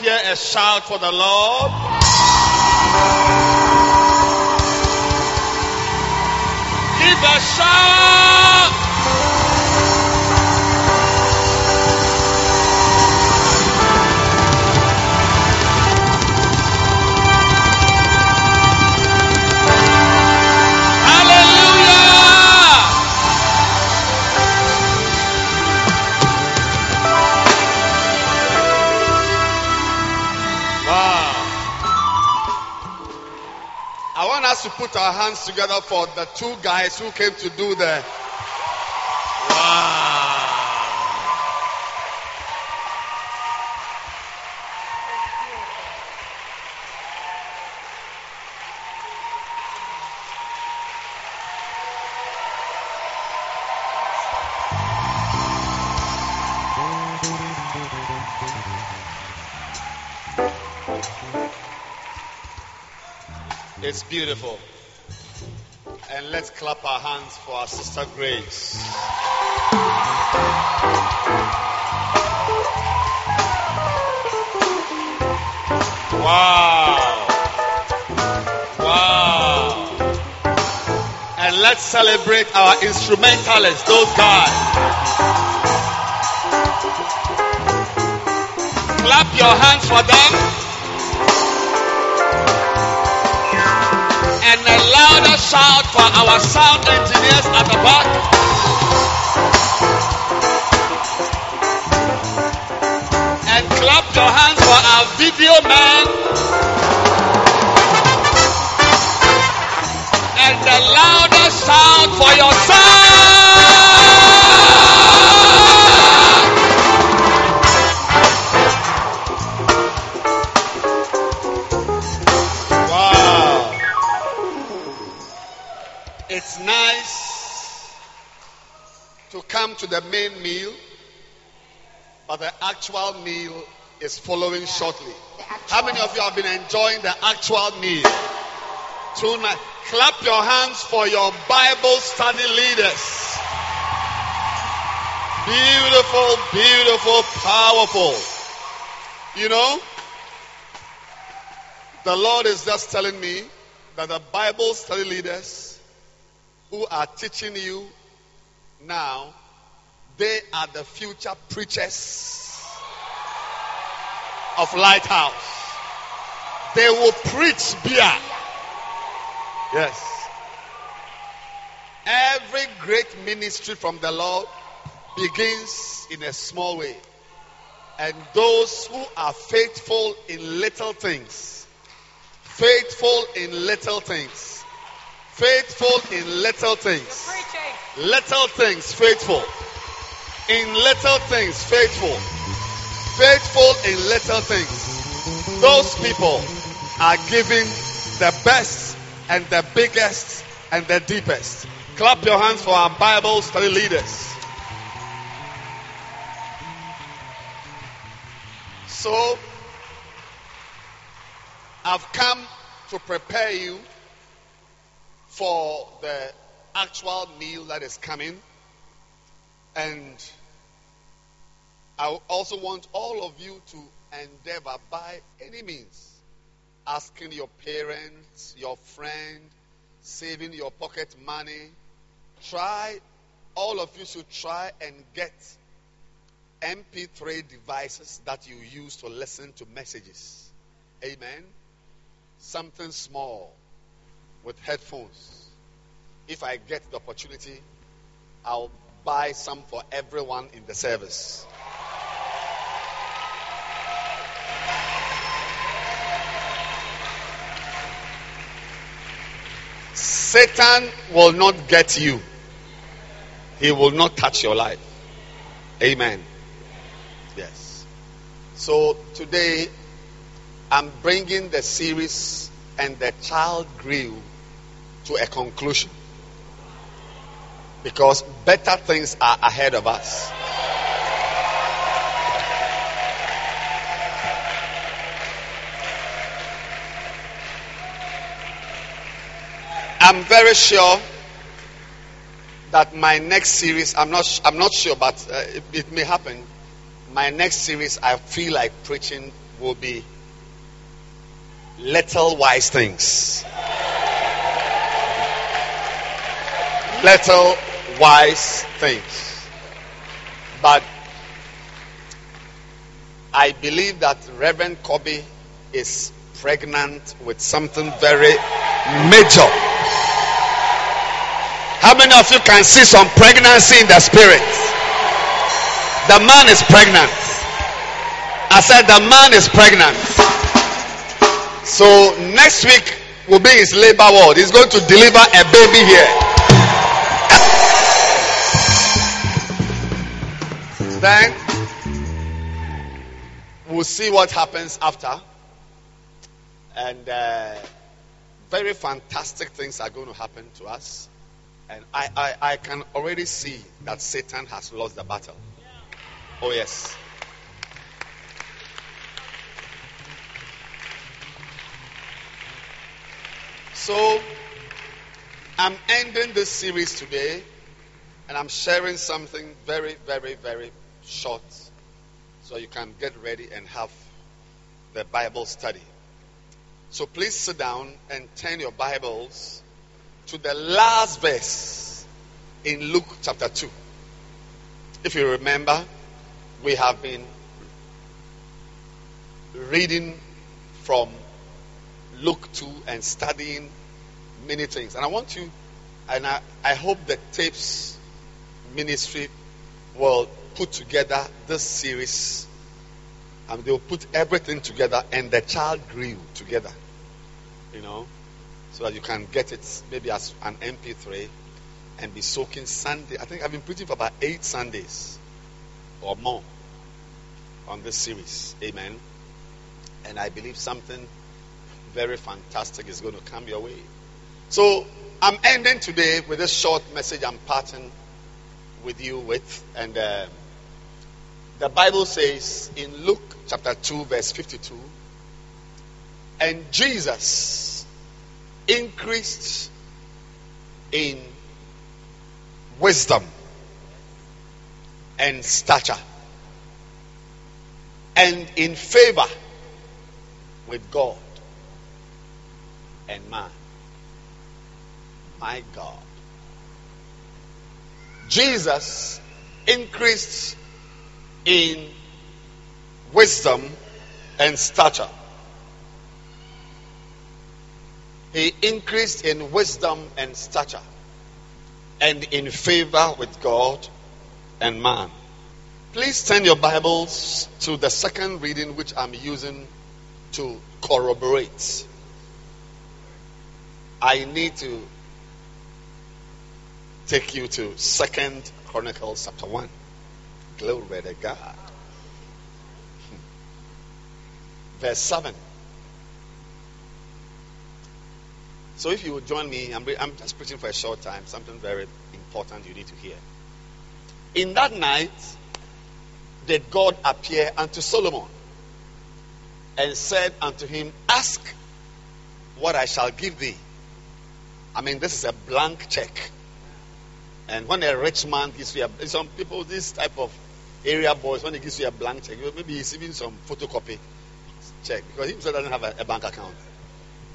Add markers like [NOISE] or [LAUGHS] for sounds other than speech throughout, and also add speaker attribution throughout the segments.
Speaker 1: hear a shout for the Lord? Give a shout! Us to put our hands together for the two guys who came to do the. Wow. Beautiful. And let's clap our hands for our sister Grace. Wow. Wow. And let's celebrate our instrumentalists, those guys. Clap your hands for them. And a louder shout for our sound engineers at the back. And clap your hands for our video man. And a louder shout for your sound. The main meal, but the actual meal is following shortly. How many of you have been enjoying the actual meal? Tonight, clap your hands for your Bible study leaders. Beautiful, beautiful, powerful. You know, the Lord is just telling me that the Bible study leaders who are teaching you now, they are the future preachers of Lighthouse. They will preach beer. Yes. Every great ministry from the Lord begins in a small way. And those who are faithful in little things, faithful in little things, faithful in little things, little things, faithful. In little things, faithful. Faithful in little things. Those people are giving the best and the biggest and the deepest. Clap your hands for our Bible study leaders. So, I've come to prepare you for the actual meal that is coming. And I also want all of you to endeavor by any means, asking your parents, your friend, saving your pocket money. Try, all of you should try and get MP3 devices that you use to listen to messages. Amen. Something small with headphones. If I get the opportunity, I'll buy some for everyone in the service. Satan will not get you. He will not touch your life. Amen. Yes. So today I'm bringing the series and the child grew to a conclusion. Because better things are ahead of us. I'm very sure that my next series, I'm not, I'm not sure, but uh, it, it may happen. My next series, I feel like preaching will be little wise things. Little wise things. But I believe that Reverend Kobe is pregnant with something very major. How many of you can see some pregnancy in the spirit? The man is pregnant. I said the man is pregnant. So next week will be his labor ward. He's going to deliver a baby here. Then we'll see what happens after. And uh, very fantastic things are going to happen to us. And I, I, I can already see that Satan has lost the battle. Oh, yes. So, I'm ending this series today, and I'm sharing something very, very, very short so you can get ready and have the Bible study. So, please sit down and turn your Bibles to the last verse in Luke chapter 2. If you remember, we have been reading from Luke 2 and studying many things. And I want you, and I, I hope the tapes ministry will put together this series and they'll put everything together and the child grew together. You know? So that you can get it maybe as an MP3 and be soaking Sunday. I think I've been preaching for about eight Sundays or more on this series. Amen. And I believe something very fantastic is going to come your way. So I'm ending today with this short message I'm parting with you with. And uh, the Bible says in Luke chapter 2, verse 52, and Jesus increased in wisdom and stature and in favor with God and man. My God. Jesus increased in wisdom and stature he increased in wisdom and stature and in favor with God and man. Please turn your Bibles to the second reading which I'm using to corroborate. I need to take you to Second Chronicles chapter 1. Glory to God. Hmm. Verse 7. So if you would join me, I'm, I'm just preaching for a short time, something very important you need to hear. In that night, did God appear unto Solomon and said unto him, Ask what I shall give thee. I mean, this is a blank check. And when a rich man gives you a, some people, this type of area boys, when he gives you a blank check, maybe he's even some photocopy check because he himself doesn't have a, a bank account.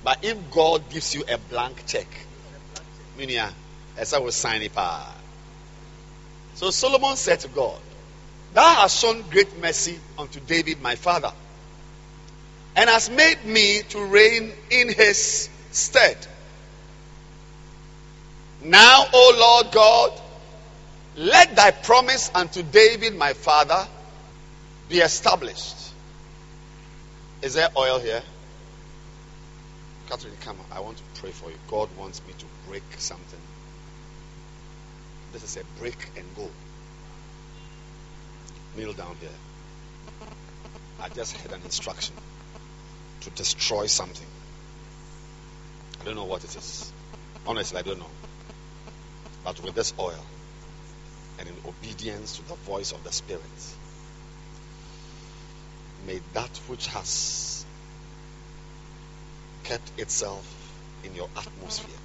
Speaker 1: But if God gives you a blank check, meaning, as I was signing pa. Ah. So Solomon said to God, Thou hast shown great mercy unto David my father, and hast made me to reign in his stead. Now, O Lord God, let thy promise unto David my father be established. Is there oil here? Catherine, come. I want to pray for you. God wants me to break something. This is a break and go. Kneel down here. I just had an instruction to destroy something. I don't know what it is. Honestly, I don't know. But with this oil and in obedience to the voice of the Spirit, may that which has kept itself in your atmosphere.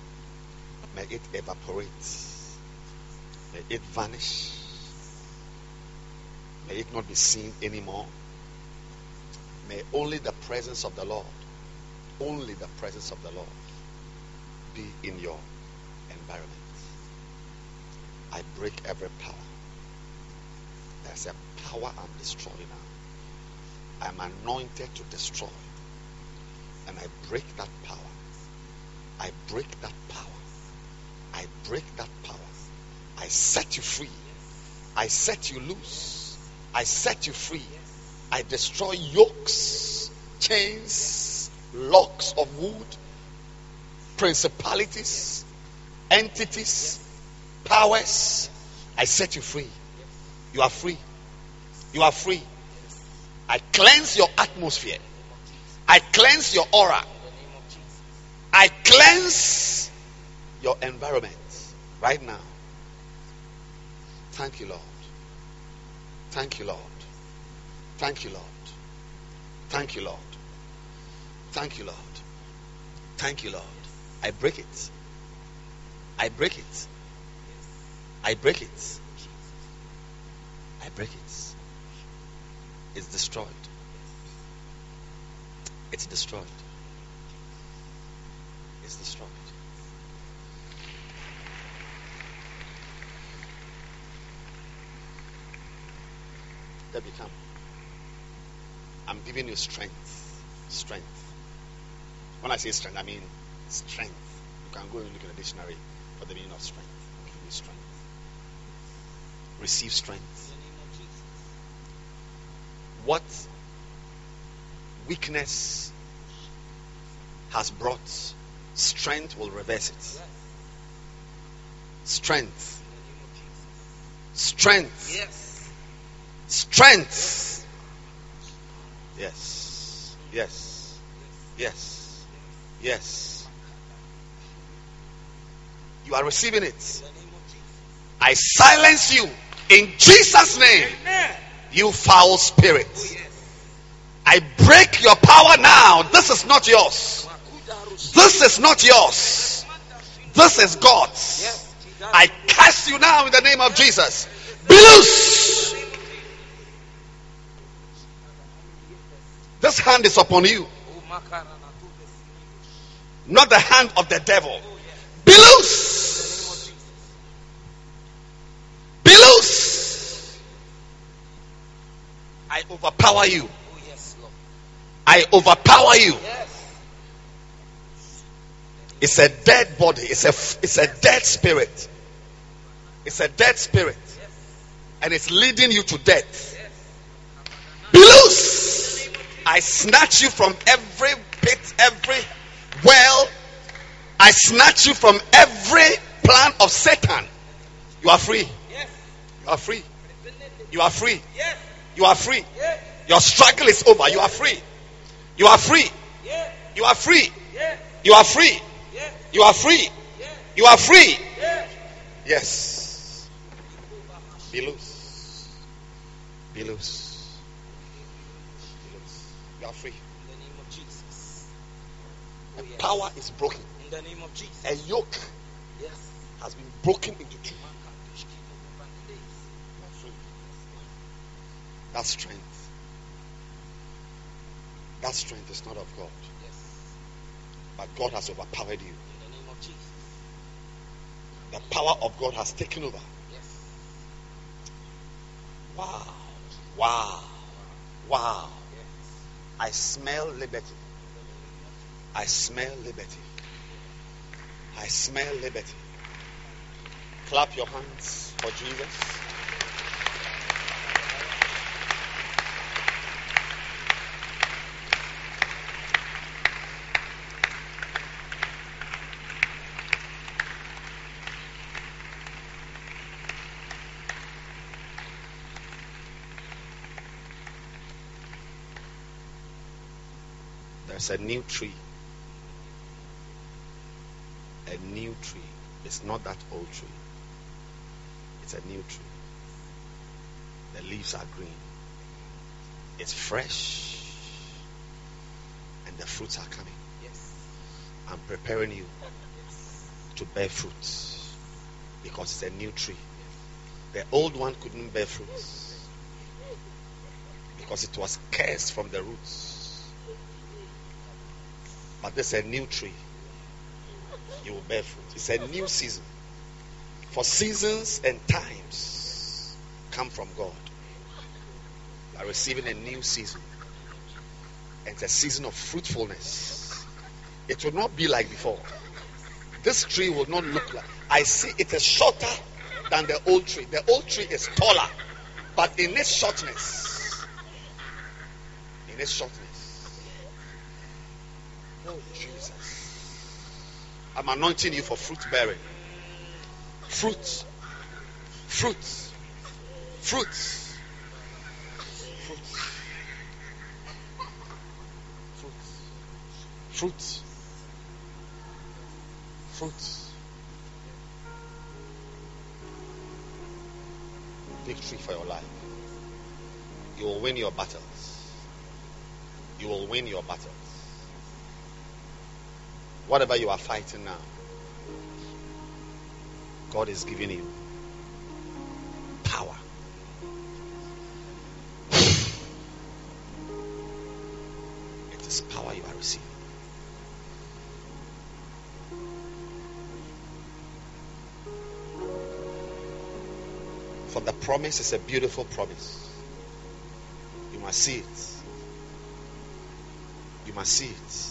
Speaker 1: May it evaporate. May it vanish. May it not be seen anymore. May only the presence of the Lord, only the presence of the Lord be in your environment. I break every power. There's a power I'm destroying now. I'm anointed to destroy. And I break that power. I break that power. I break that power. I set you free. I set you loose. I set you free. I destroy yokes, chains, locks of wood, principalities, entities, powers. I set you free. You are free. You are free. I cleanse your atmosphere. I cleanse your aura. I cleanse your environment right now. Thank you, Lord. Thank you, Lord. Thank you, Lord. Thank you, Lord. Thank you, Lord. Thank you, Lord. I break it. I break it. I break it. I break it. It's destroyed. It's destroyed. It's destroyed. They become. I'm giving you strength. Strength. When I say strength, I mean strength. You can go and look in the dictionary for the meaning of strength. I'm giving you strength. Receive strength. What weakness has brought, strength will reverse it. Strength. Strength.
Speaker 2: Yes.
Speaker 1: Strength. Yes. Yes. Yes. Yes. You are receiving it.
Speaker 2: In the name of Jesus.
Speaker 1: I silence you in Jesus' name.
Speaker 2: Amen.
Speaker 1: You foul spirit. Break your power now. This is not yours. This is not yours. This is God's. I cast you now in the name of Jesus. Be loose. This hand is upon you, not the hand of the devil. Be loose. Be loose. I overpower you. I overpower you. It's a dead body. It's a it's a dead spirit. It's a dead spirit, and it's leading you to death. Be loose. I snatch you from every pit, every well. I snatch you from every plan of Satan. You are free. You are free. You are free. You are free. Your struggle is over. You are free. You are free. You are free. You are free. You are free. You are free.
Speaker 2: Yes.
Speaker 1: Be loose. Be loose. You are free.
Speaker 2: In the name of Jesus. Oh, yes.
Speaker 1: power is broken.
Speaker 2: In the name of Jesus.
Speaker 1: A yoke
Speaker 2: Yes.
Speaker 1: has been broken into two.
Speaker 2: Makadosh, Kino, Bande.
Speaker 1: You are free. That strength. That strength is not of God.
Speaker 2: Yes.
Speaker 1: But God has overpowered you.
Speaker 2: In the name of Jesus.
Speaker 1: The power of God has taken over.
Speaker 2: Yes.
Speaker 1: Wow. Wow. Wow.
Speaker 2: Yes.
Speaker 1: I smell liberty. I smell liberty. I smell liberty. Clap your hands for Jesus. There's a new tree. A new tree. It's not that old tree. It's a new tree. The leaves are green. It's fresh. And the fruits are coming.
Speaker 2: Yes.
Speaker 1: I'm preparing you to bear fruit because it's a new tree. The old one couldn't bear fruits because it was cursed from the roots. But this a new tree. You will bear fruit. It's a new season. For seasons and times come from God. Are receiving a new season. And it's a season of fruitfulness. It will not be like before. This tree will not look like. I see it is shorter than the old tree. The old tree is taller, but in its shortness, in its shortness, oh Jesus, I'm anointing you for fruit bearing. Fruit, fruit, fruit, fruit, fruit, fruit, fruit. victory for your life. You will win your battles. You will win your battles. Whatever you are fighting now, God is giving you power. It is power you are receiving. For the promise is a beautiful promise. You must see it. You must see it.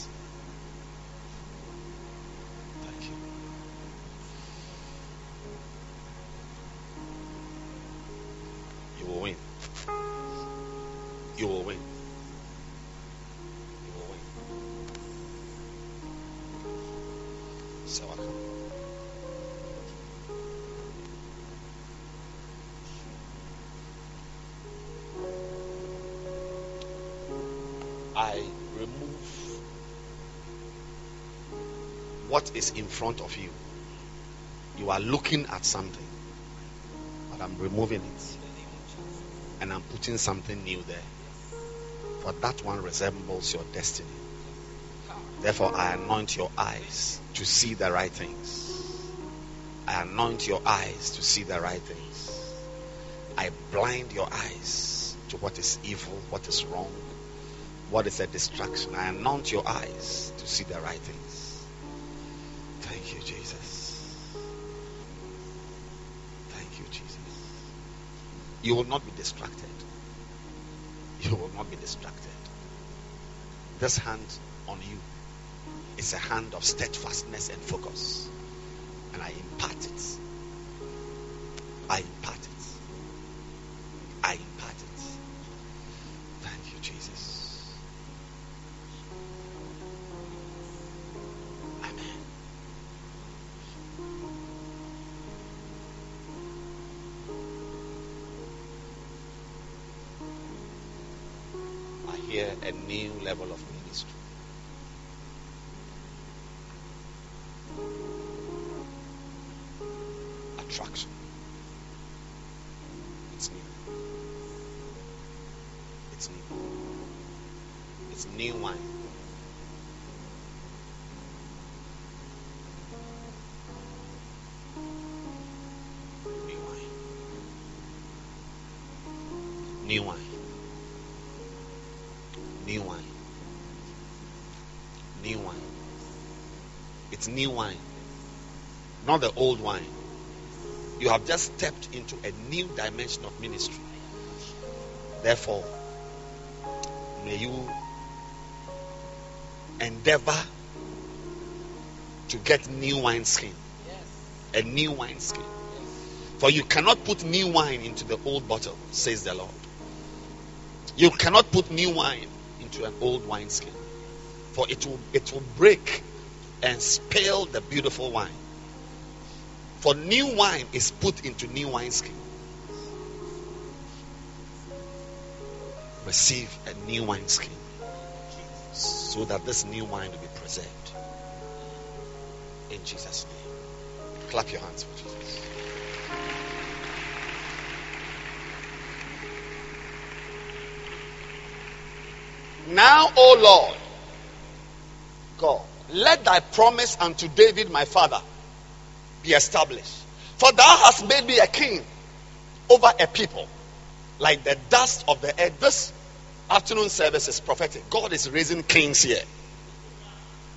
Speaker 1: Is in front of you. You are looking at something, but I'm removing it and I'm putting something new there. For that one resembles your destiny. Therefore, I anoint your eyes to see the right things. I anoint your eyes to see the right things. I blind your eyes to what is evil, what is wrong, what is a distraction. I anoint your eyes to see the right things. Thank you, Jesus. Thank you, Jesus. You will not be distracted. You will not be distracted. This hand on you is a hand of steadfastness and focus. And I impart it. I impart it. Level of ministry. Attraction. It's new. It's new. It's new wine. New wine. New wine. New wine. Not the old wine. You have just stepped into a new dimension of ministry. Therefore, may you endeavor to get new wine skin. A new wine skin. For you cannot put new wine into the old bottle, says the Lord. You cannot put new wine into an old wine skin. For it will it will break and spill the beautiful wine. For new wine is put into new wine skin. Receive a new wine skin so that this new wine will be preserved. In Jesus' name. Clap your hands for Jesus. Now, O Lord, God, let thy promise unto David my father be established. For thou hast made me a king over a people like the dust of the earth. This afternoon service is prophetic. God is raising kings here.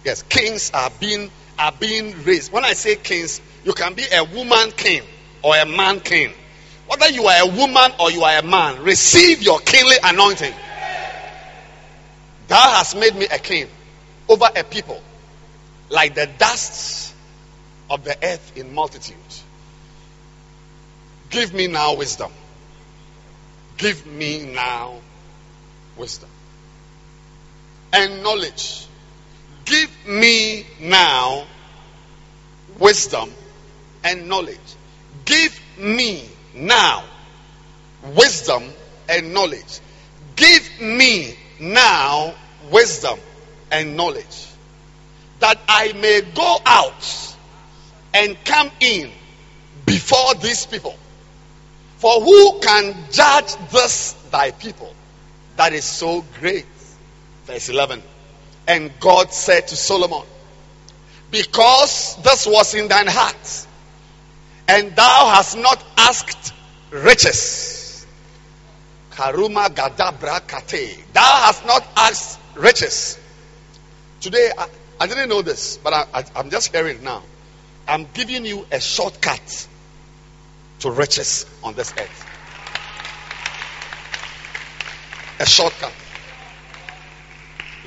Speaker 1: Yes, kings are being are being raised. When I say kings, you can be a woman king or a man king. Whether you are a woman or you are a man, receive your kingly anointing. Thou hast made me a king over a people like the dust of the earth in multitude. Give me now wisdom. Give me now wisdom and knowledge. Give me now wisdom and knowledge. Give me now wisdom and knowledge. Give me now wisdom and knowledge that I may go out and come in before these people. For who can judge this thy people that is so great? Verse 11. And God said to Solomon, Because this was in thine heart, and thou hast not asked riches. Karuma gadabra kate. Thou hast not asked riches. Today, I, didn't know this, but I, I'm just hearing now. I'm giving you a shortcut to riches on this earth. A shortcut.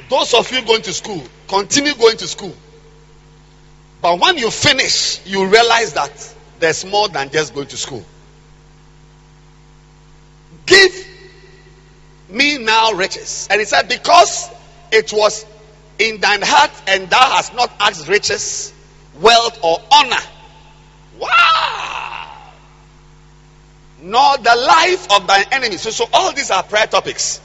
Speaker 1: Those of you going to school, continue going to school. But when you finish, you realize that there's more than just going to school. Give me now riches. And he said, Because it was in thine heart, and thou hast not asked riches, wealth, or honor. Wow! Nor the life of thine enemies. So, so all these are prayer topics.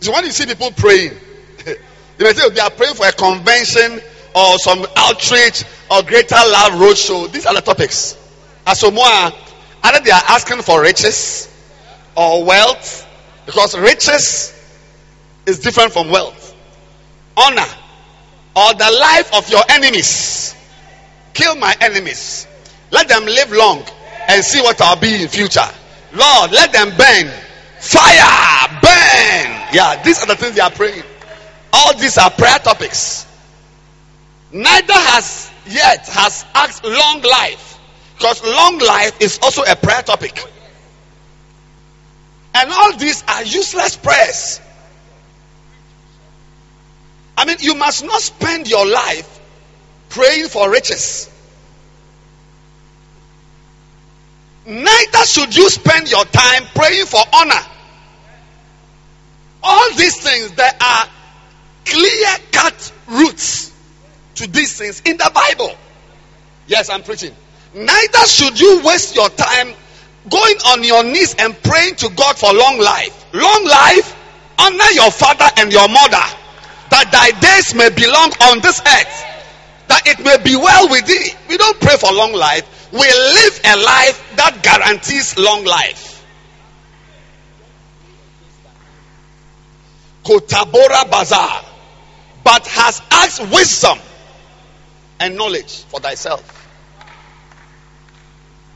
Speaker 1: So when you see people praying, [LAUGHS] you may say oh, they are praying for a convention or some outreach or greater love roadshow. These are the topics. Asomoa, either they are asking for riches or wealth, because riches is different from wealth. Honor or the life of your enemies. Kill my enemies. Let them live long and see what I'll be in future. Lord, let them burn. Fire, burn. Yeah, these are the things they are praying. All these are prayer topics. Neither has yet has asked long life. Because long life is also a prayer topic. And all these are useless prayers. I mean, you must not spend your life praying for riches. Neither should you spend your time praying for honor. All these things, there are clear cut roots to these things in the Bible. Yes, I'm preaching. Neither should you waste your time going on your knees and praying to God for long life. Long life, honor your father and your mother, that thy days may be long on this earth, that it may be well with thee. We don't pray for long life, we live a life that guarantees long life. Kotabora Bazaar, but has asked wisdom and knowledge for thyself.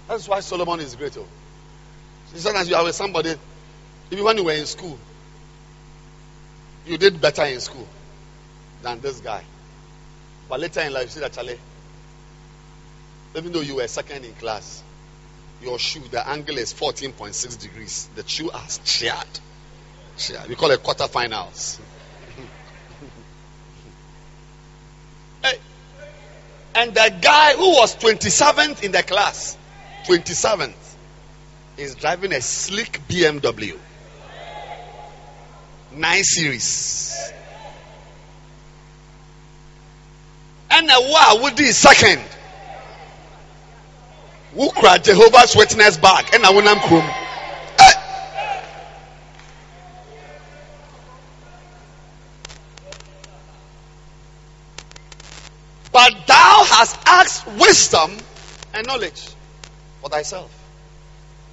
Speaker 1: That's why Solomon is great. Oh. Sometimes you are with somebody, even when you were in school, you did better in school than this guy. But later in life, you see that Charlie, even though you were second in class, your shoe, the angle is 14.6 degrees. The shoe has sheared. sheared. We call it quarterfinals. [LAUGHS] hey. And the guy who was 27th in the class, 27th, is driving a slick BMW. 9 series. Wow would be second. Who cried Jehovah's Witness back? And I won't come. Eh. But thou hast asked wisdom and knowledge for thyself,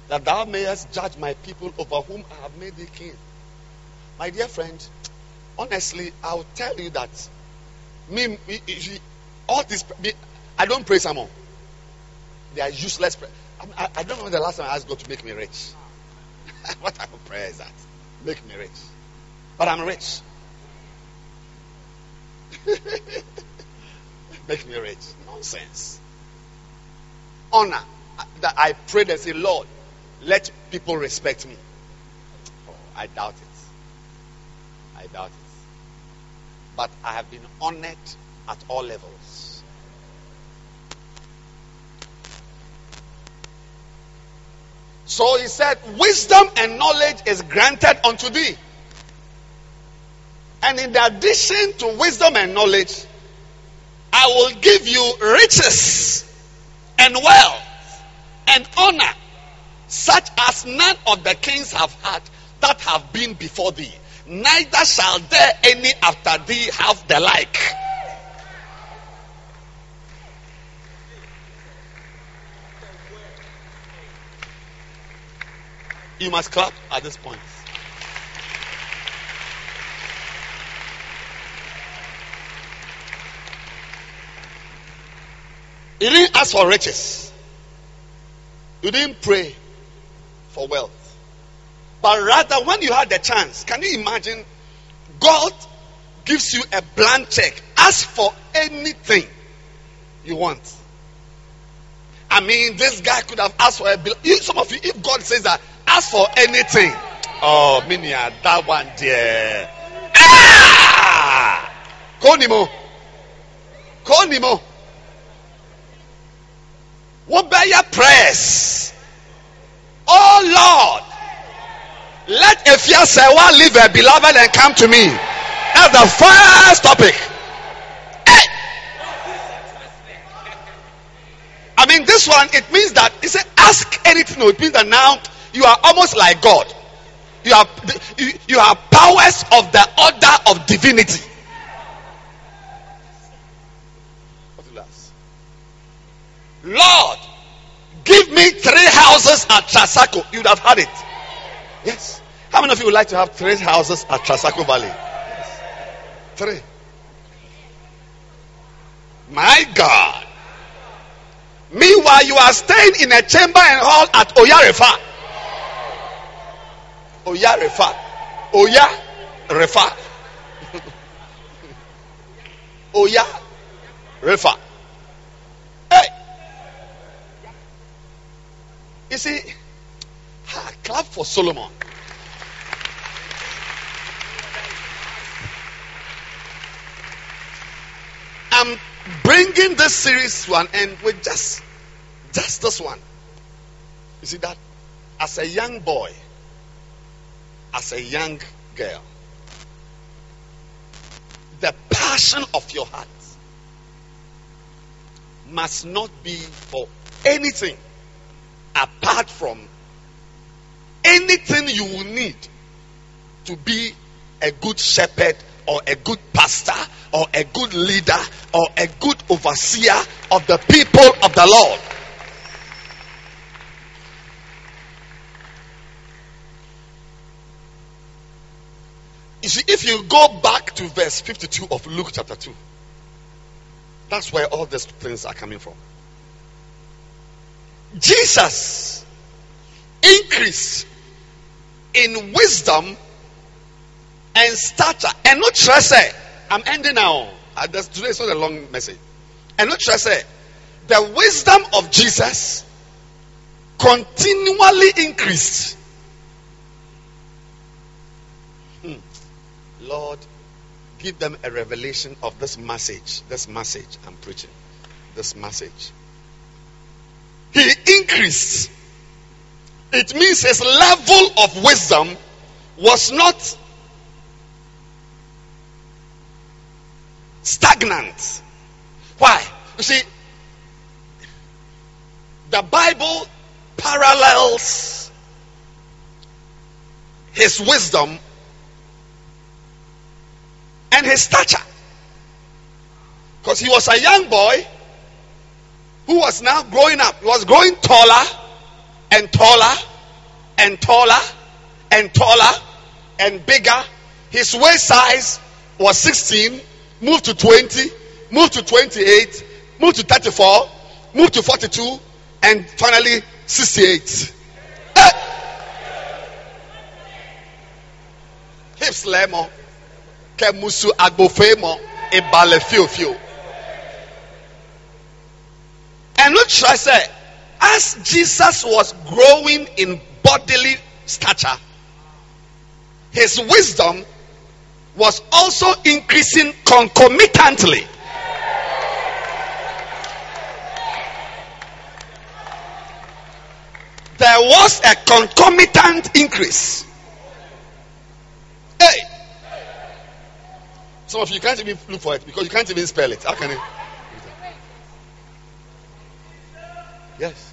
Speaker 1: that thou mayest judge my people over whom I have made thee king. My dear friend, honestly, I'll tell you that me all this, I don't pray some more. They are useless. I, I, don't know the last time I asked God to make me rich. [LAUGHS] what type of prayer is that? Make me rich. But I'm rich. [LAUGHS] make me rich. Nonsense. Honor. That I prayed and say, Lord, let people respect me. Oh, I doubt it. I doubt it. But I have been honored at all levels. So he said, Wisdom and knowledge is granted unto thee. And in addition to wisdom and knowledge, I will give you riches and wealth and honor, such as none of the kings have had that have been before thee. Neither shall there any after thee have the like. You must clap at this point. You didn't ask for riches. You didn't pray for wealth. But rather, when you had the chance, can you imagine? God gives you a blank check. Ask for anything you want. I mean, this guy could have asked for a bill. Some of you, if God says that, ask for anything. Oh, Minia, that one dear. Ah! Konimo. Konimo. What by your prayers? Oh Lord, let Ephia Sewa leave her beloved and come to me. That's the first topic. Hey! I mean, this one, it means that, he said, ask anything. No, it means that now you are almost like God. You have, you, you powers of the order of divinity. Lord, give me three houses at Trasaco. You'd have had it. Yes. How many of you would like to have three houses at Trasaco Valley? Yes. Three. My God. Meanwhile, you are staying in a chamber and hall at Oyarefa. Oyarefa. Oya Refa. Oya Refa. [LAUGHS] Hey. You see, clap for Solomon. I'm bringing this series to an end with just, just this one. You see that? As a young boy, as a young girl, the passion of your heart must not be for anything apart from anything you will need to be a good shepherd or a good pastor or a good leader or a good overseer of the people of the Lord. You see, if you go back to verse 52 of Luke chapter 2, that's where all these things are coming from. Jesus increased in wisdom and stature. And not trust I'm ending now. Uh, today is not a long message. And not trust the wisdom of Jesus continually increased. Lord, give them a revelation of this message. This message I'm preaching. This message. He increased. It means his level of wisdom was not stagnant. Why? You see, the Bible parallels his wisdom and his stature. Because he was a young boy who was now growing up. He was growing taller and taller and taller and taller and bigger. His waist size was 16 moved to 20, moved to 28, moved to 34, moved to 42, and finally 68. Hey! Hips lemo, kemusu agbofemo, ibale fio fio. And not try say, as Jesus was growing in bodily stature, his wisdom was also increasing concomitantly. There was a concomitant increase. Hey! Some of you can't even look for it because you can't even spell it. How can you? Yes.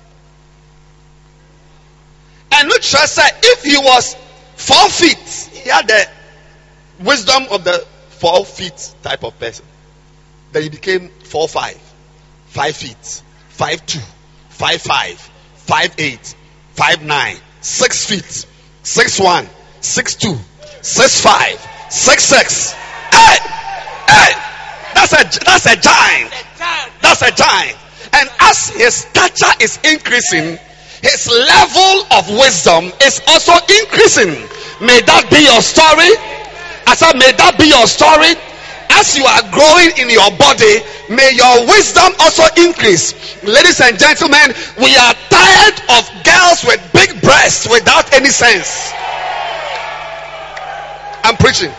Speaker 1: And look, say if he was four feet, he had the wisdom of the four feet type of person. Then he became four five, five feet, five two, five five, five eight, five nine, six feet, six one, six two, six five, six six. Hey, hey, that's a that's a giant. That's a giant. And as his stature is increasing, his level of wisdom is also increasing. May that be your story. I said, may that be your story. As you are growing in your body, may your wisdom also increase. Ladies and gentlemen, we are tired of girls with big breasts without any sense. I'm preaching.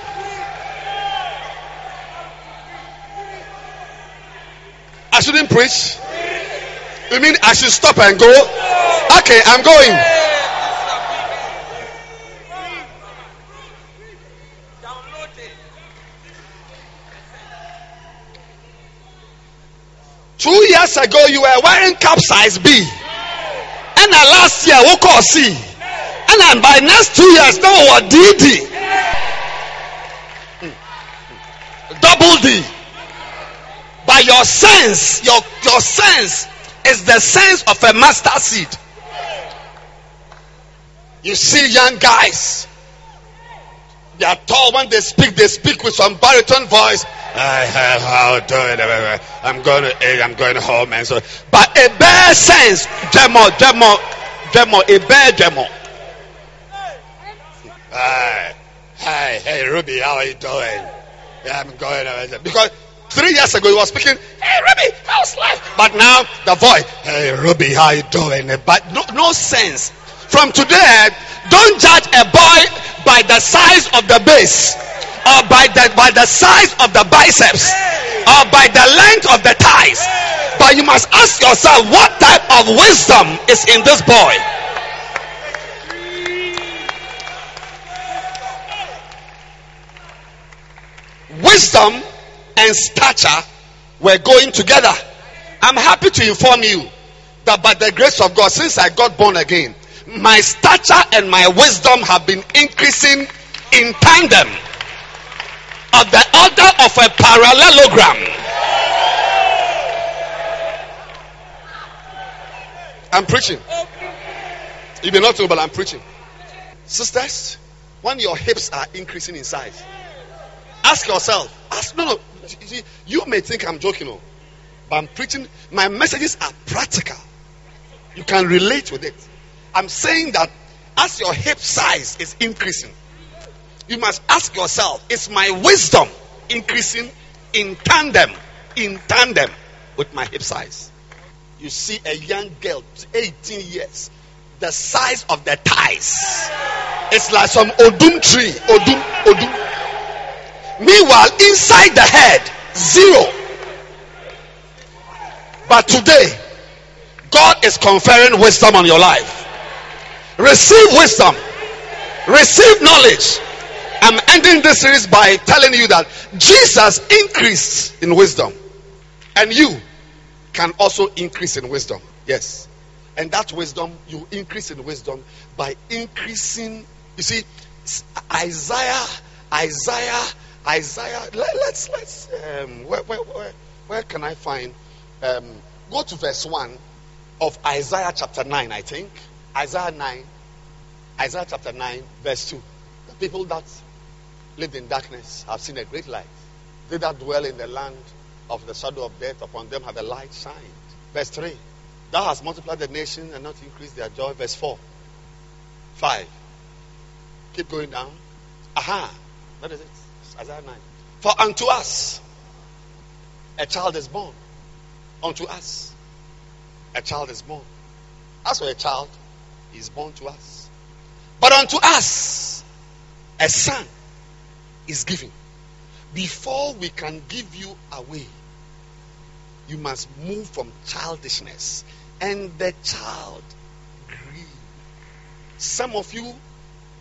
Speaker 1: I shouldn't preach. You mean I should stop and go? Okay, I'm going. Two years ago, you were wearing cap size B. And last year, we call C. And by next two years, now what DD. Hmm. Hmm. Double D. By your sense, your, your sense is the sense of a master seed. You see young guys, they are tall when they speak, they speak with some baritone voice. I have how do it. I'm going to eh, I'm going home and so but a bare sense, demo, demo, demo, a bare demo. Hi, hi, hey Ruby, how are you doing? Yeah, I'm going because three years ago he was speaking, hey Ruby, how's life? But now the voice, hey Ruby, how you doing? But no, no sense. From today, don't judge a boy by the size of the base or by the by the size of the biceps or by the length of the thighs. But you must ask yourself what type of wisdom is in this boy. Wisdom and stature were going together. I'm happy to inform you that by the grace of God, since I got born again, my stature and my wisdom have been increasing in tandem of the order of a parallelogram. I'm preaching. You may not know, but I'm preaching. Sisters, when your hips are increasing in size, ask yourself. Ask no, no. You may think I'm joking, oh, but I'm preaching. My messages are practical. You can relate with it. I'm saying that as your hip size is increasing, you must ask yourself, is my wisdom increasing in tandem, in tandem with my hip size? You see a young girl, 18 years, the size of the thighs. It's like some odum tree. Odum, odum. Meanwhile, inside the head, zero. But today, God is conferring wisdom on your life. Receive wisdom. Receive knowledge. I'm ending this series by telling you that Jesus increased in wisdom. And you can also increase in wisdom. Yes. And that wisdom, you increase in wisdom by increasing. You see, Isaiah, Isaiah, Isaiah. Let, us let's um, where, where, where, where can I find? Um, go to verse one of Isaiah chapter nine. I think Isaiah nine, Isaiah chapter nine, verse two. The people that lived in darkness have seen a great light. They that dwell in the land of the shadow of death, upon them have the light shined. Verse 3. Thou hast multiplied the nation and not increased their joy. Verse 4. 5. Keep going down. Aha. What is it? Isaiah 9. For unto us a child is born. Unto us a child is born. As for a child, he is born to us. But unto us, a son is given. Before we can give you away, you must move from childishness. And the child grew. Some of you,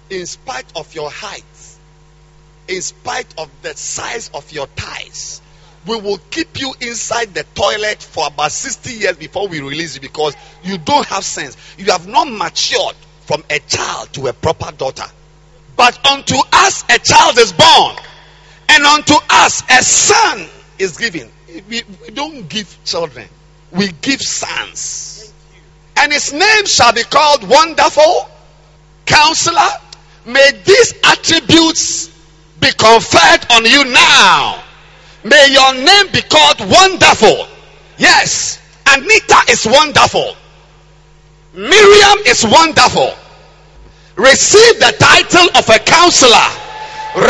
Speaker 1: in spite of your height, in spite of the size of your thighs, we will keep you inside the toilet for about 60 years before we release you because you don't have sense. You have not matured from a child to a proper daughter. But unto us a child is born, and unto us a son is given. We, we don't give children, we give sons. And his name shall be called Wonderful Counselor. May these attributes be conferred on you now. May your name be called Wonderful. Yes, Anita is wonderful. Miriam is wonderful. Receive the title of a counselor.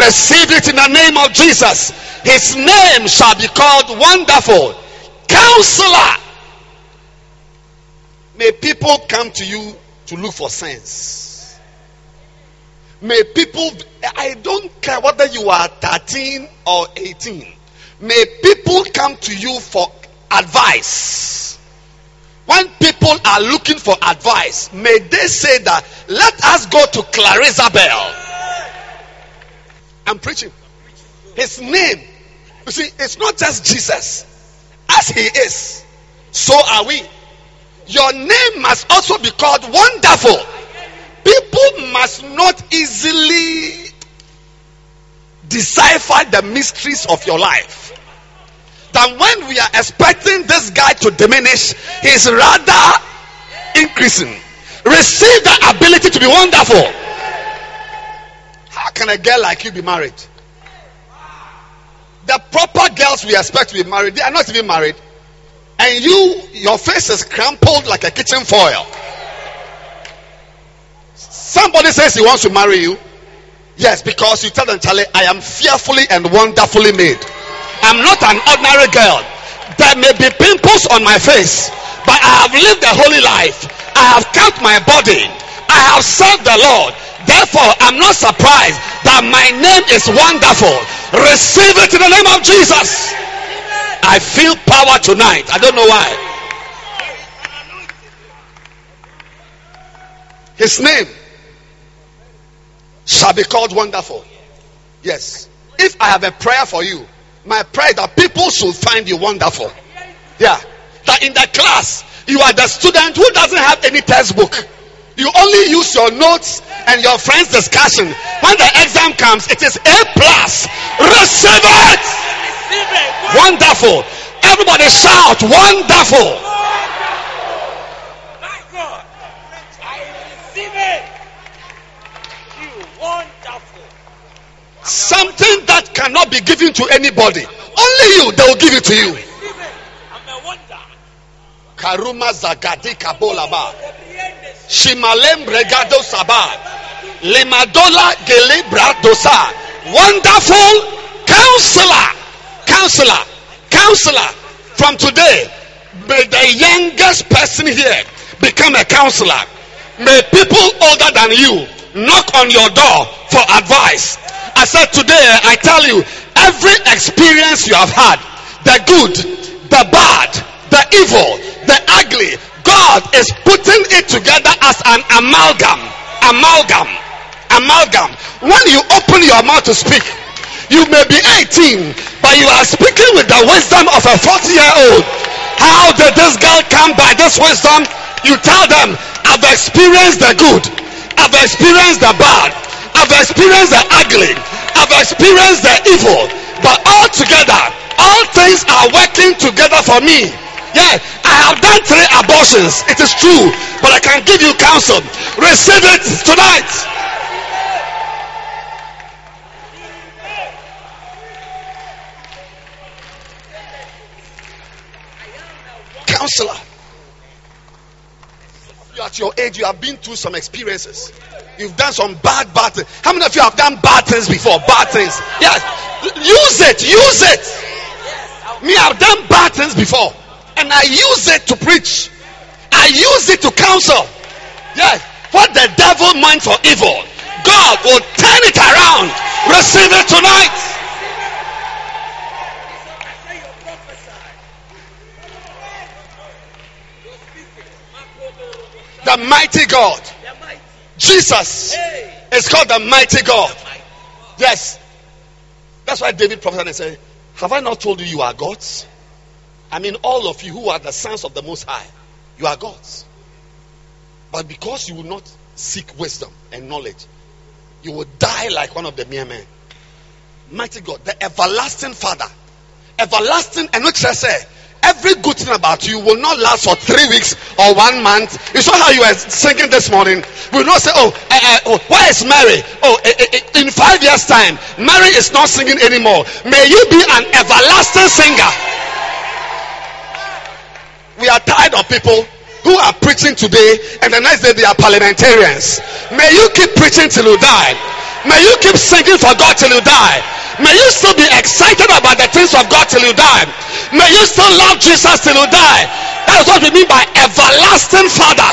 Speaker 1: Receive it in the name of Jesus. His name shall be called Wonderful Counselor. May people come to you to look for sense. May people, I don't care whether you are 13 or 18. May people come to you for advice. When people are looking for advice, may they say that let us go to Clarissa Bell. I'm preaching. His name, you see, it's not just Jesus. As he is, so are we. Your name must also be called wonderful. People must not easily decipher the mysteries of your life. That when we are expecting this guy to diminish, he's rather increasing. Receive the ability to be wonderful. How can a girl like you be married? The proper girls we expect to be married, they are not even married. And you, your face is crumpled like a kitchen foil. Somebody says he wants to marry you. Yes, because you tell them, Charlie, I am fearfully and wonderfully made. I'm not an ordinary girl. There may be pimples on my face, but I have lived a holy life. I have kept my body. I have served the Lord. Therefore, I'm not surprised that my name is wonderful. Receive it in the name of Jesus. I feel power tonight. I don't know why. His name be called wonderful. Yes. If I have a prayer for you, my prayer that people should find you wonderful. Yeah. That in the class, you are the student who doesn't have any textbook. You only use your notes and your friends' discussion. When the exam comes, it is A plus. Receive it. Wonderful. Everybody shout, wonderful.
Speaker 2: My God. I receive it. You wonderful.
Speaker 1: Something that cannot be given to anybody. Only you, they will give it to you. Karuma Zagadi Kabolaba. Shimalem Regado Sabah. Limadola Gelibra Dosa. Wonderful counselor. Counselor. Counselor. From today, may the youngest person here become a counselor. May people older than you knock on your door for advice. I said today, I tell you, every experience you have had, the good, the bad, the evil, the ugly, God is putting it together as an amalgam. Amalgam. Amalgam. When you open your mouth to speak, you may be 18, but you are speaking with the wisdom of a 40 year old. How did this girl come by this wisdom? You tell them, I've experienced the good, I've experienced the bad, I've experienced the ugly, I've experienced the evil, but all together, all things are working together for me. Yeah, I have done three abortions. It is true, but I can give you counsel. Receive it tonight. Counselor. You at your age, you have been through some experiences. You've done some bad, bad things. How many of you have done bad things before? Bad things. Yes. Use it. Use it. Me, I've done bad things before. And I use it to preach. I use it to counsel. Yes. What the devil meant for evil, God will turn it around. Receive it tonight. The mighty God. Jesus is called the mighty God. Yes. That's why David prophesied and said, Have I not told you you are gods? I mean, all of you who are the sons of the Most High, you are gods. But because you will not seek wisdom and knowledge, you will die like one of the mere men. Mighty God, the everlasting Father, everlasting, and which I say, every good thing about you will not last for three weeks or one month. You saw how you were singing this morning. We will not say, oh, uh, oh where is Mary? Oh, uh, in five years' time, Mary is not singing anymore. May you be an everlasting singer. We are tired of people who are preaching today and the next day they are parliamentarians. May you keep preaching till you die. May you keep singing for God till you die. May you still be excited about the things of God till you die. May you still love Jesus till you die. That is what we mean by everlasting Father.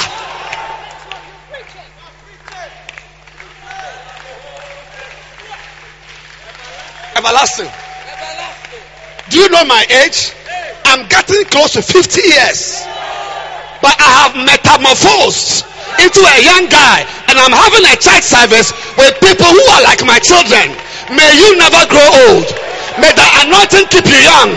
Speaker 1: Everlasting. Do you know my age? I'm getting close to 50 years. But I have metamorphosed into a young guy and I'm having a church service with people who are like my children. May you never grow old. May the anointing keep you young.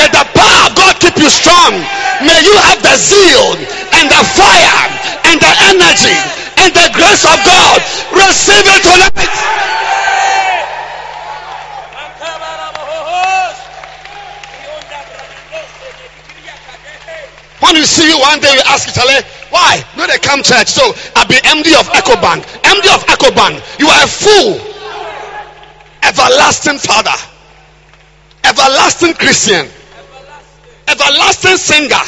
Speaker 1: May the power of God keep you strong. May you have the zeal and the fire and the energy and the grace of God. Receive it tonight. When you see you one day, you ask Chale, why? No, they come church. So I'll be MD of Ecobank. MD of Ecobank. You are a fool everlasting father, everlasting Christian, everlasting singer,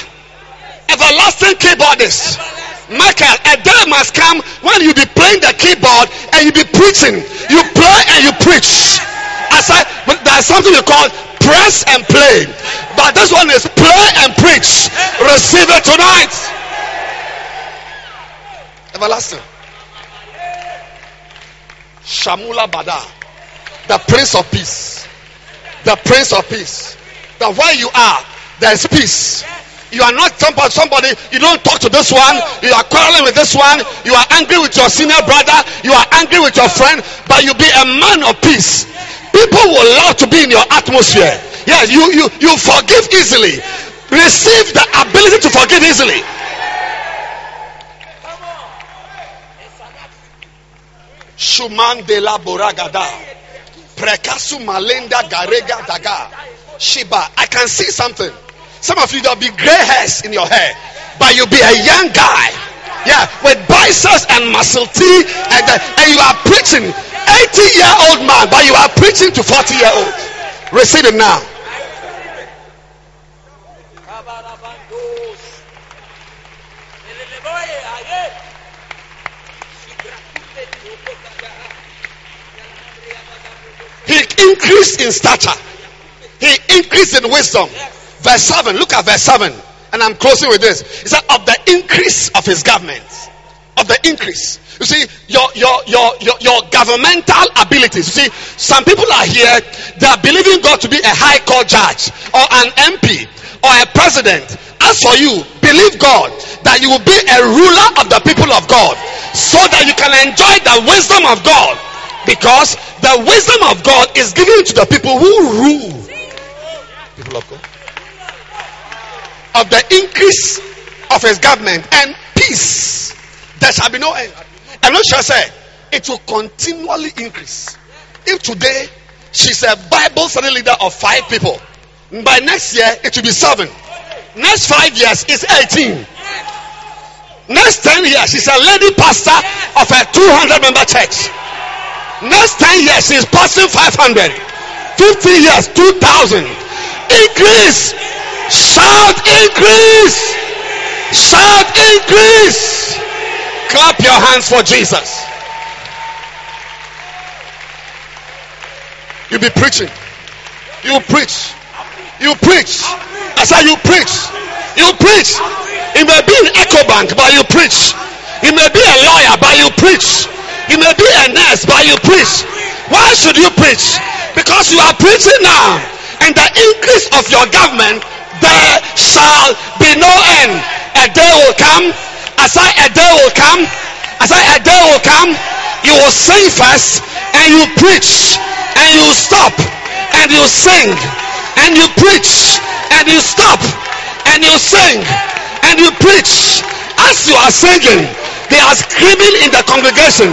Speaker 1: everlasting keyboardist. Michael, a day must come when you be playing the keyboard and you be preaching. You play and you preach. I said, there's something you call press and play. But this one is play and preach. Receive it tonight. Everlasting. Shamula Bada the Prince of Peace. The Prince of Peace. That where you are, there is peace. You are not somebody, somebody, you don't talk to this one, you are quarreling with this one, you are angry with your senior brother, you are angry with your friend, but you be a man of peace. People will love to be in your atmosphere. Yes, you you you forgive easily. Receive the ability to forgive easily. Shuman de la Boragada. Malenda Garega Daga. Shiba. I can see something. Some of you there'll be gray hairs in your hair, but you'll be a young guy. Yeah, with biceps and muscle T, and, uh, and you are preaching 80 year old man, but you are preaching to 40 year old. Receive it now. He increased in stature. He increased in wisdom. Verse 7. Look at verse 7. And I'm closing with this. He said, of the increase of his government. Of the increase. You see, your, your, your, your, your governmental abilities. You see, some people are here, they are believing God to be a high court judge or an MP or a president. As for you, believe God that you will be a ruler of the people of God so that you can enjoy the wisdom of God because the wisdom of God is given to the people who rule. People of God. Of the increase of his government and peace, there shall be no end. And what shall I say? It will continually increase. If today she's a Bible study leader of five people, by next year it will be seven. Next five years is 18. Next 10 years, she's a lady pastor of a 200 member church. Next 10 years, she's passing 500. 50 years, 2000. Increase. Shout increase. Shout increase. Clap your hands for Jesus. You be preaching. You preach. You preach. I said you preach. You preach. You may be an Ecobank, but you preach. You may be a lawyer, but you preach. You may be a nurse, but you preach. Why should you preach? Because you are preaching now. And the increase of your government, there shall be no end. A day will come. I say a day will come. I say a day will come. You will sing first and you preach and you stop and you sing and you preach and you stop and you sing and you preach. As you are singing, they are screaming in the congregation,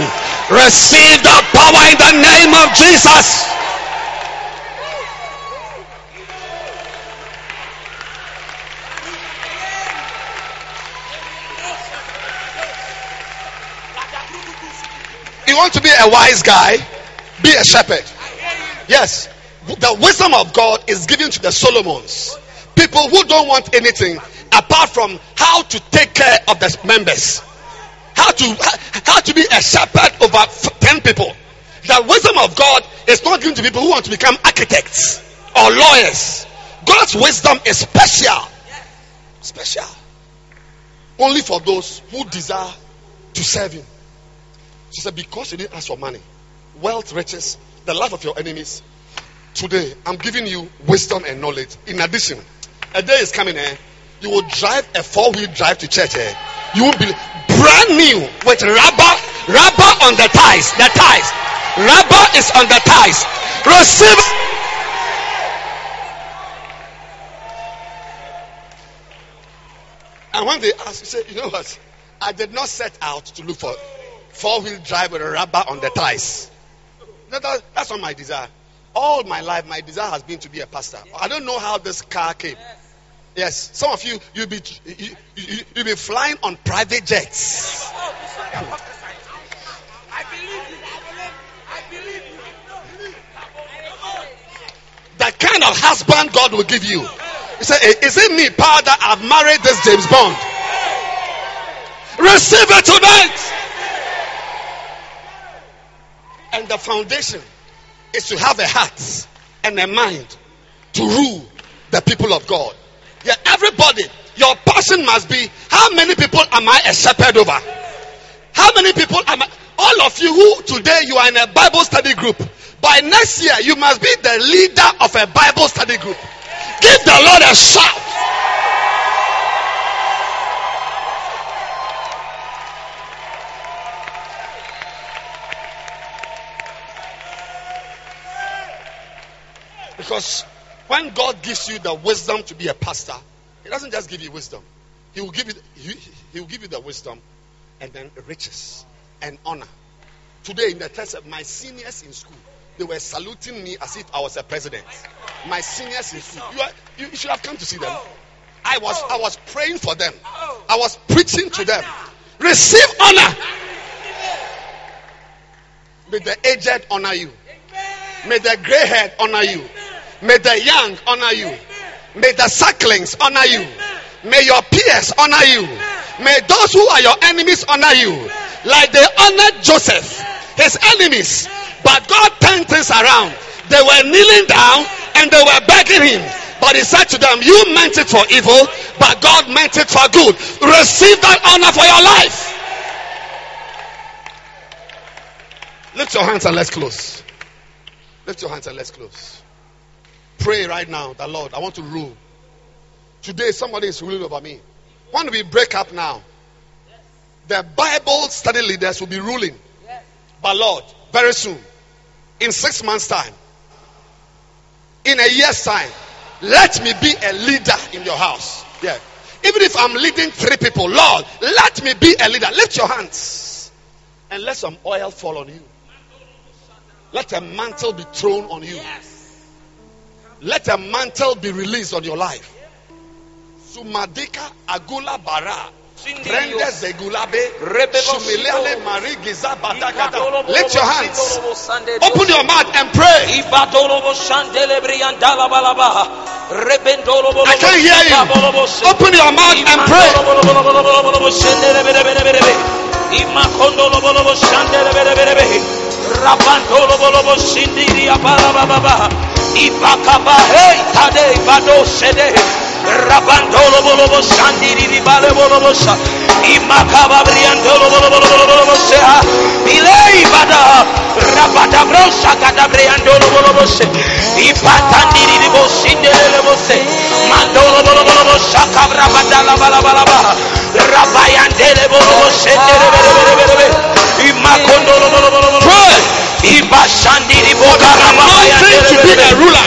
Speaker 1: receive the power in the name of Jesus. You want to be a wise guy? Be a shepherd. Yes. The wisdom of God is given to the Solomons. People who don't want anything apart from how to take care of the members. How to how to be a shepherd over 10 people. The wisdom of God is not given to people who want to become architects or lawyers. God's wisdom is special. Special. Only for those who desire to serve Him. She said, Because you didn't ask for money, wealth, riches, the life of your enemies, today I'm giving you wisdom and knowledge. In addition, a day is coming, eh? You will drive a four wheel drive to church, eh? You will be brand new with rubber, rubber on the ties, the ties. Rubber is on the ties. Receive. And when they ask, you say, you know what? I did not set out to look for four wheel drive with a rubber on the ties. That, that, that's not my desire. All my life, my desire has been to be a pastor. I don't know how this car came. Yes, some of you you'll be you, you, you'll be flying on private jets.
Speaker 2: I believe you. I believe you.
Speaker 1: The kind of husband God will give you. He said, "Eh, "Is it me, power that I've married this James Bond? Receive it tonight." And the foundation is to have a heart and a mind to rule the people of God. Yeah, everybody, your passion must be how many people am I a shepherd over? How many people am I? All of you who today you are in a Bible study group, by next year you must be the leader of a Bible study group. Give the Lord a shout. Because when God gives you the wisdom to be a pastor, He doesn't just give you wisdom. He will give you he, he will give you the wisdom and then riches and honor. Today in the test, of my seniors in school, they were saluting me as if I was a president. My seniors in school, you, are, you, you should have come to see them. I was I was praying for them. I was preaching to them. Receive honor. May the aged honor you. May the gray head honor you. May the young honor you. May the sucklings honor you. May your peers honor you. May those who are your enemies honor you. Like they honored Joseph, his enemies. But God turned things around. They were kneeling down and they were begging him. But he said to them, You meant it for evil, but God meant it for good. Receive that honor for your life. Lift your hands and let's close. Lift your hands and let's close. Pray right now that Lord, I want to rule. Today, somebody is ruling over me. When we break up now, the Bible study leaders will be ruling. But Lord, very soon, in six months' time, in a year's time, let me be a leader in your house. Yeah. Even if I'm leading three people, Lord, let me be a leader. Lift your hands and let some oil fall on you. Let a mantle be thrown on you. Let a mantle be released on your life. Sumadika agula bara. Prende zegulabe. Shumiliale mari giza batakata. Lift your hands. Open your mouth and pray. I can't hear you. Open your mouth and pray.
Speaker 2: Rabandolo bolobo shindiri ababa baba. Ibakaba hey tade bado shede. Rabandolo bolobo sandiri ribale bolobo sa. Imakaba briandolo bolobo bolobo sa. Ilei bada. Rabada brosa kada briandolo bolobo se. Ipatandiri ribo sindele bose. Mandolo bolobo sa kabra badala bala bala bala. Rabayandele bo Pray. Anointing to be the ruler.